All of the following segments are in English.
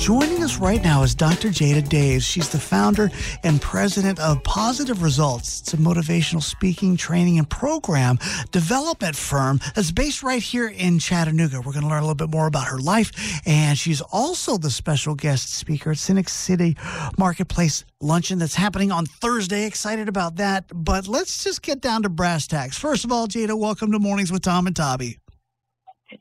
Joining us right now is Dr. Jada Daves. She's the founder and president of Positive Results. It's a motivational speaking, training, and program development firm that's based right here in Chattanooga. We're going to learn a little bit more about her life. And she's also the special guest speaker at Scenic City Marketplace Luncheon that's happening on Thursday. Excited about that. But let's just get down to brass tacks. First of all, Jada, welcome to Mornings with Tom and Tabby.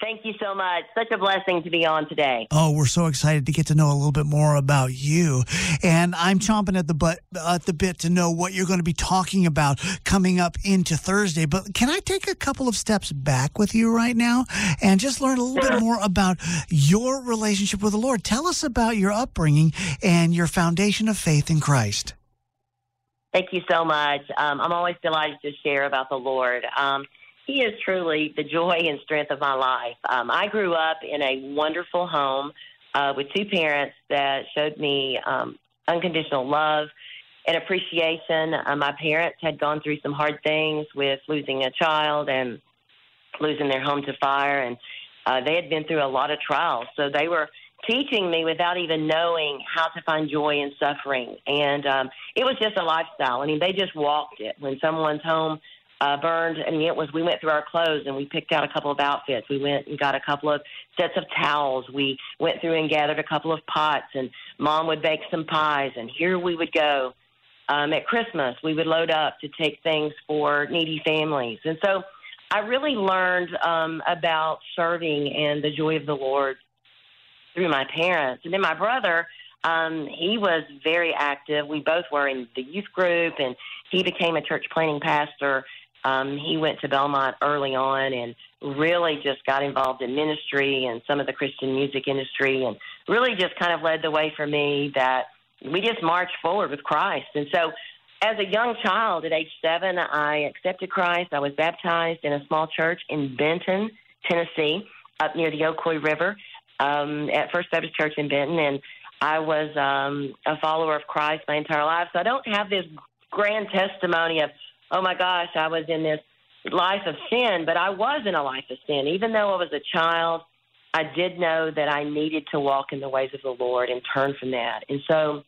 Thank you so much. Such a blessing to be on today. Oh, we're so excited to get to know a little bit more about you, and I'm chomping at the butt at the bit to know what you're going to be talking about coming up into Thursday. But can I take a couple of steps back with you right now and just learn a little bit more about your relationship with the Lord? Tell us about your upbringing and your foundation of faith in Christ. Thank you so much. Um, I'm always delighted to share about the Lord. Um, he is truly the joy and strength of my life. Um, I grew up in a wonderful home uh, with two parents that showed me um, unconditional love and appreciation. Uh, my parents had gone through some hard things with losing a child and losing their home to fire, and uh, they had been through a lot of trials. So they were teaching me without even knowing how to find joy in suffering. And um, it was just a lifestyle. I mean, they just walked it. When someone's home uh, burned. I mean, it was we went through our clothes and we picked out a couple of outfits. We went and got a couple of sets of towels. We went through and gathered a couple of pots, and mom would bake some pies. And here we would go. Um, at Christmas, we would load up to take things for needy families, and so I really learned um, about serving and the joy of the Lord through my parents. And then my brother, um, he was very active. We both were in the youth group, and he became a church planting pastor um, he went to Belmont early on and really just got involved in ministry and some of the Christian music industry and really just kind of led the way for me that we just marched forward with Christ. And so as a young child at age seven, I accepted Christ. I was baptized in a small church in Benton, Tennessee, up near the Ocoee River, um, at First Baptist Church in Benton. And I was um, a follower of Christ my entire life. So I don't have this grand testimony of oh my gosh, I was in this life of sin, but I was in a life of sin. Even though I was a child, I did know that I needed to walk in the ways of the Lord and turn from that. And so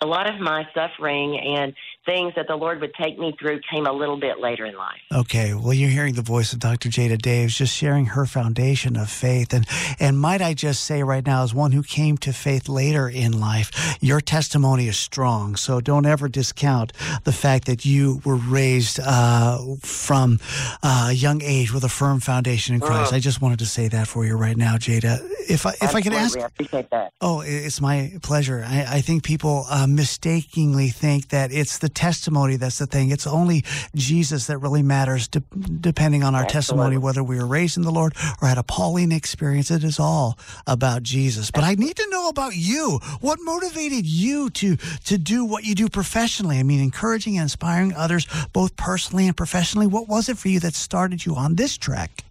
a lot of my suffering and things that the Lord would take me through came a little bit later in life. Okay, well, you're hearing the voice of Dr. Jada Daves just sharing her foundation of faith, and and might I just say right now, as one who came to faith later in life, your testimony is strong. So don't ever discount the fact that you were raised uh, from uh, a young age with a firm foundation in Christ. Uh, I just wanted to say that for you right now, Jada. If I if I could ask, I appreciate that. Oh, it's my pleasure. I, I think people um, mistakenly think that it's the testimony that's the thing. It's only Jesus that really matters, de- depending on our Absolutely. testimony, whether we were raised in the Lord or had a Pauline experience. It is all about Jesus. But I need to know about you. What motivated you to to do what you do professionally? I mean, encouraging and inspiring others, both personally and professionally. What was it for you that started you on this track?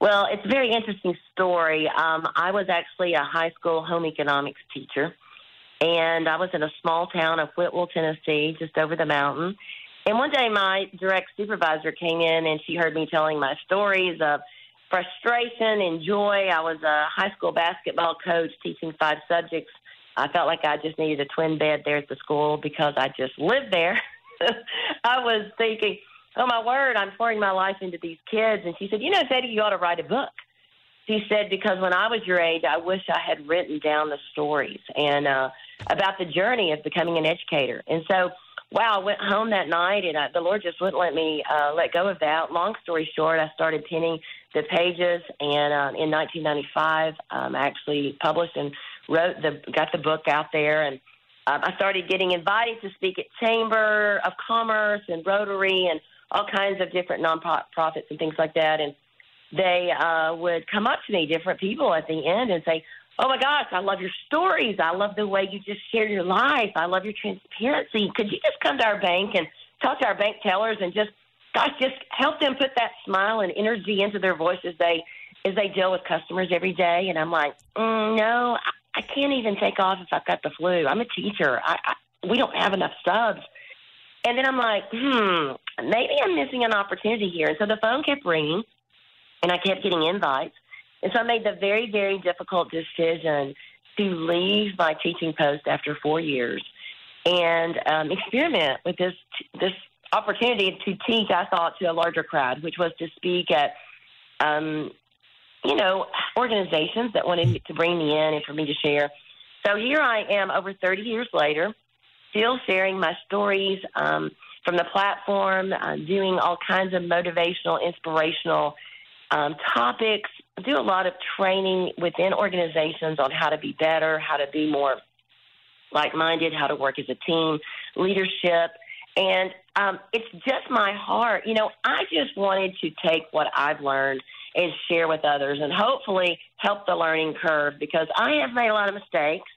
Well, it's a very interesting story. Um, I was actually a high school home economics teacher and I was in a small town of Whitwell, Tennessee, just over the mountain. And one day my direct supervisor came in and she heard me telling my stories of frustration and joy. I was a high school basketball coach teaching five subjects I felt like I just needed a twin bed there at the school because I just lived there. I was thinking, oh my word, I'm pouring my life into these kids. And she said, you know, Sadie, you ought to write a book. She said, because when I was your age, I wish I had written down the stories and uh, about the journey of becoming an educator. And so, wow, I went home that night and I, the Lord just wouldn't let me uh, let go of that. Long story short, I started penning the pages, and um, in 1995, um, I actually published and wrote the got the book out there, and um, I started getting invited to speak at Chamber of Commerce and Rotary and all kinds of different nonprofits and things like that, and they uh, would come up to me, different people at the end, and say, "Oh my gosh, I love your stories. I love the way you just share your life. I love your transparency. Could you just come to our bank and talk to our bank tellers and just gosh, just help them put that smile and energy into their voice as they as they deal with customers every day. And I'm like, mm, no, I, I can't even take off if I've got the flu. I'm a teacher. I, I, we don't have enough subs. And then I'm like, hmm, maybe I'm missing an opportunity here. And so the phone kept ringing, and I kept getting invites. And so I made the very, very difficult decision to leave my teaching post after four years and um, experiment with this this opportunity to teach, I thought, to a larger crowd, which was to speak at, um, you know, organizations that wanted to bring me in and for me to share. So here I am over 30 years later, still sharing my stories um, from the platform, uh, doing all kinds of motivational, inspirational um, topics. Do a lot of training within organizations on how to be better, how to be more like minded, how to work as a team, leadership. And um, it's just my heart. You know, I just wanted to take what I've learned and share with others and hopefully help the learning curve because I have made a lot of mistakes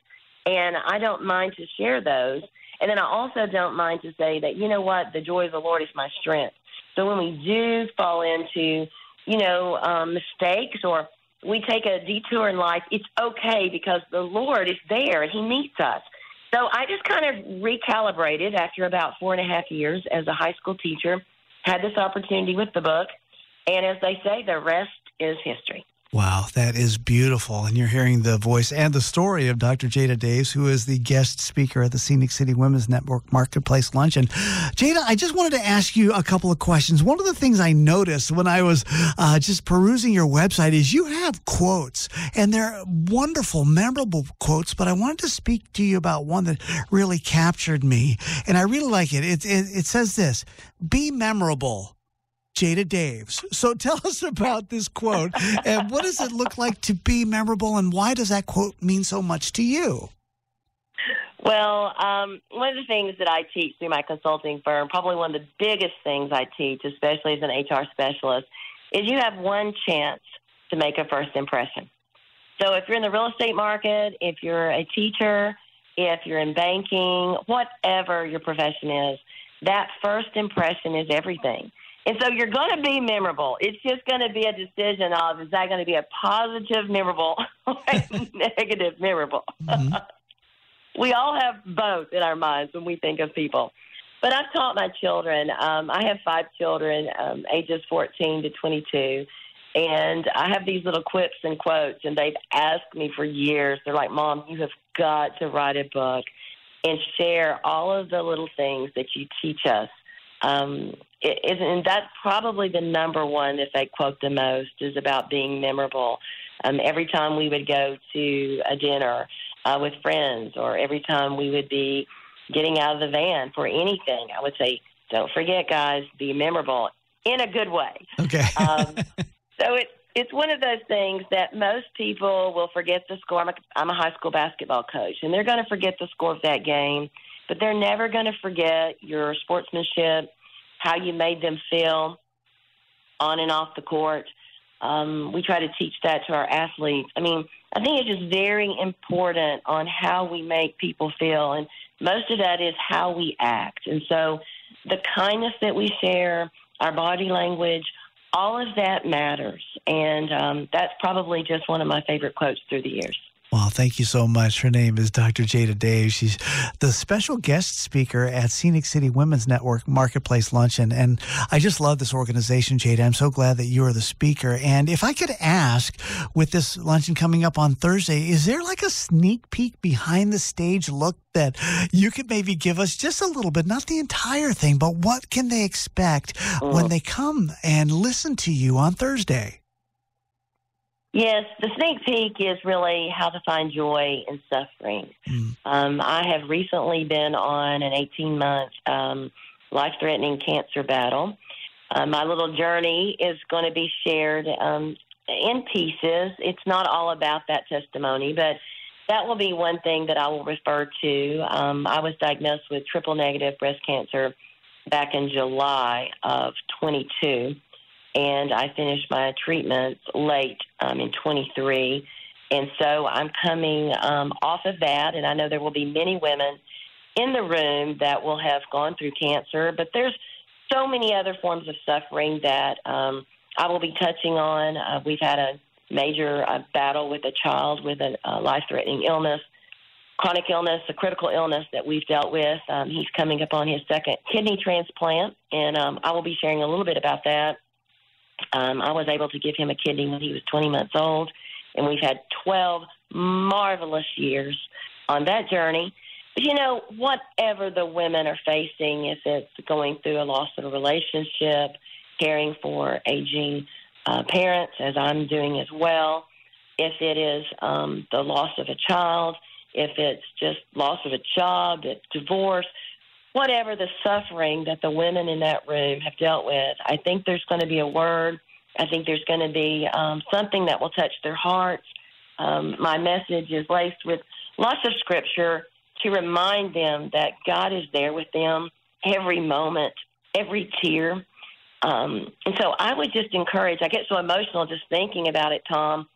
and I don't mind to share those. And then I also don't mind to say that, you know what, the joy of the Lord is my strength. So when we do fall into, you know, um, mistakes or we take a detour in life, it's okay because the Lord is there and He meets us. So I just kind of recalibrated after about four and a half years as a high school teacher, had this opportunity with the book, and as they say, the rest is history. Wow, that is beautiful. And you're hearing the voice and the story of Dr. Jada Daves, who is the guest speaker at the Scenic City Women's Network Marketplace Luncheon. Jada, I just wanted to ask you a couple of questions. One of the things I noticed when I was uh, just perusing your website is you have quotes, and they're wonderful, memorable quotes, but I wanted to speak to you about one that really captured me. And I really like it. It, it, it says this Be memorable Jada Daves. So tell us about this quote and what does it look like to be memorable and why does that quote mean so much to you? Well, um, one of the things that I teach through my consulting firm, probably one of the biggest things I teach, especially as an HR specialist, is you have one chance to make a first impression. So if you're in the real estate market, if you're a teacher, if you're in banking, whatever your profession is, that first impression is everything. And so you're going to be memorable. It's just going to be a decision of is that going to be a positive memorable or a negative memorable? Mm-hmm. we all have both in our minds when we think of people. But I've taught my children. Um, I have five children, um, ages 14 to 22. And I have these little quips and quotes, and they've asked me for years. They're like, Mom, you have got to write a book and share all of the little things that you teach us um, it, and that's probably the number one that they quote the most is about being memorable. Um, every time we would go to a dinner uh, with friends, or every time we would be getting out of the van for anything, I would say, "Don't forget, guys, be memorable in a good way." Okay. um, so it it's one of those things that most people will forget the score. I'm a, I'm a high school basketball coach, and they're going to forget the score of that game but they're never going to forget your sportsmanship, how you made them feel on and off the court. Um, we try to teach that to our athletes. I mean, I think it's just very important on how we make people feel, and most of that is how we act. And so, the kindness that we share, our body language, all of that matters. And um, that's probably just one of my favorite quotes through the years. Well, thank you so much. Her name is Dr. Jada Dave. She's the special guest speaker at Scenic City Women's Network Marketplace Luncheon. And I just love this organization, Jada. I'm so glad that you are the speaker. And if I could ask, with this luncheon coming up on Thursday, is there like a sneak peek behind the stage look that you could maybe give us just a little bit, not the entire thing, but what can they expect when mm. they come and listen to you on Thursday? Yes, the sneak peek is really how to find joy in suffering. Mm. Um, I have recently been on an 18 month um, life threatening cancer battle. Uh, my little journey is going to be shared um, in pieces. It's not all about that testimony, but that will be one thing that I will refer to. Um, I was diagnosed with triple negative breast cancer back in July of 22 and I finished my treatments late um, in 23. And so I'm coming um, off of that, and I know there will be many women in the room that will have gone through cancer, but there's so many other forms of suffering that um, I will be touching on. Uh, we've had a major uh, battle with a child with a life threatening illness, chronic illness, a critical illness that we've dealt with. Um, he's coming up on his second kidney transplant, and um, I will be sharing a little bit about that. Um, I was able to give him a kidney when he was 20 months old, and we've had 12 marvelous years on that journey. But you know, whatever the women are facing, if it's going through a loss of a relationship, caring for aging uh, parents, as I'm doing as well, if it is um, the loss of a child, if it's just loss of a job, it's divorce, whatever the suffering that the women in that room have dealt with, I think there's going to be a word. I think there's going to be um, something that will touch their hearts. Um, my message is laced with lots of scripture to remind them that God is there with them every moment, every tear. Um, and so I would just encourage, I get so emotional just thinking about it, Tom,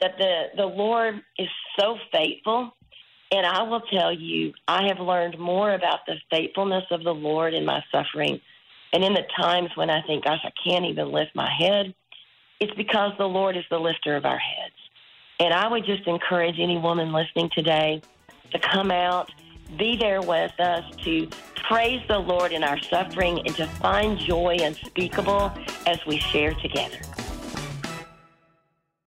that the, the Lord is so faithful and I will tell you, I have learned more about the faithfulness of the Lord in my suffering. And in the times when I think, gosh, I can't even lift my head, it's because the Lord is the lifter of our heads. And I would just encourage any woman listening today to come out, be there with us, to praise the Lord in our suffering, and to find joy unspeakable as we share together.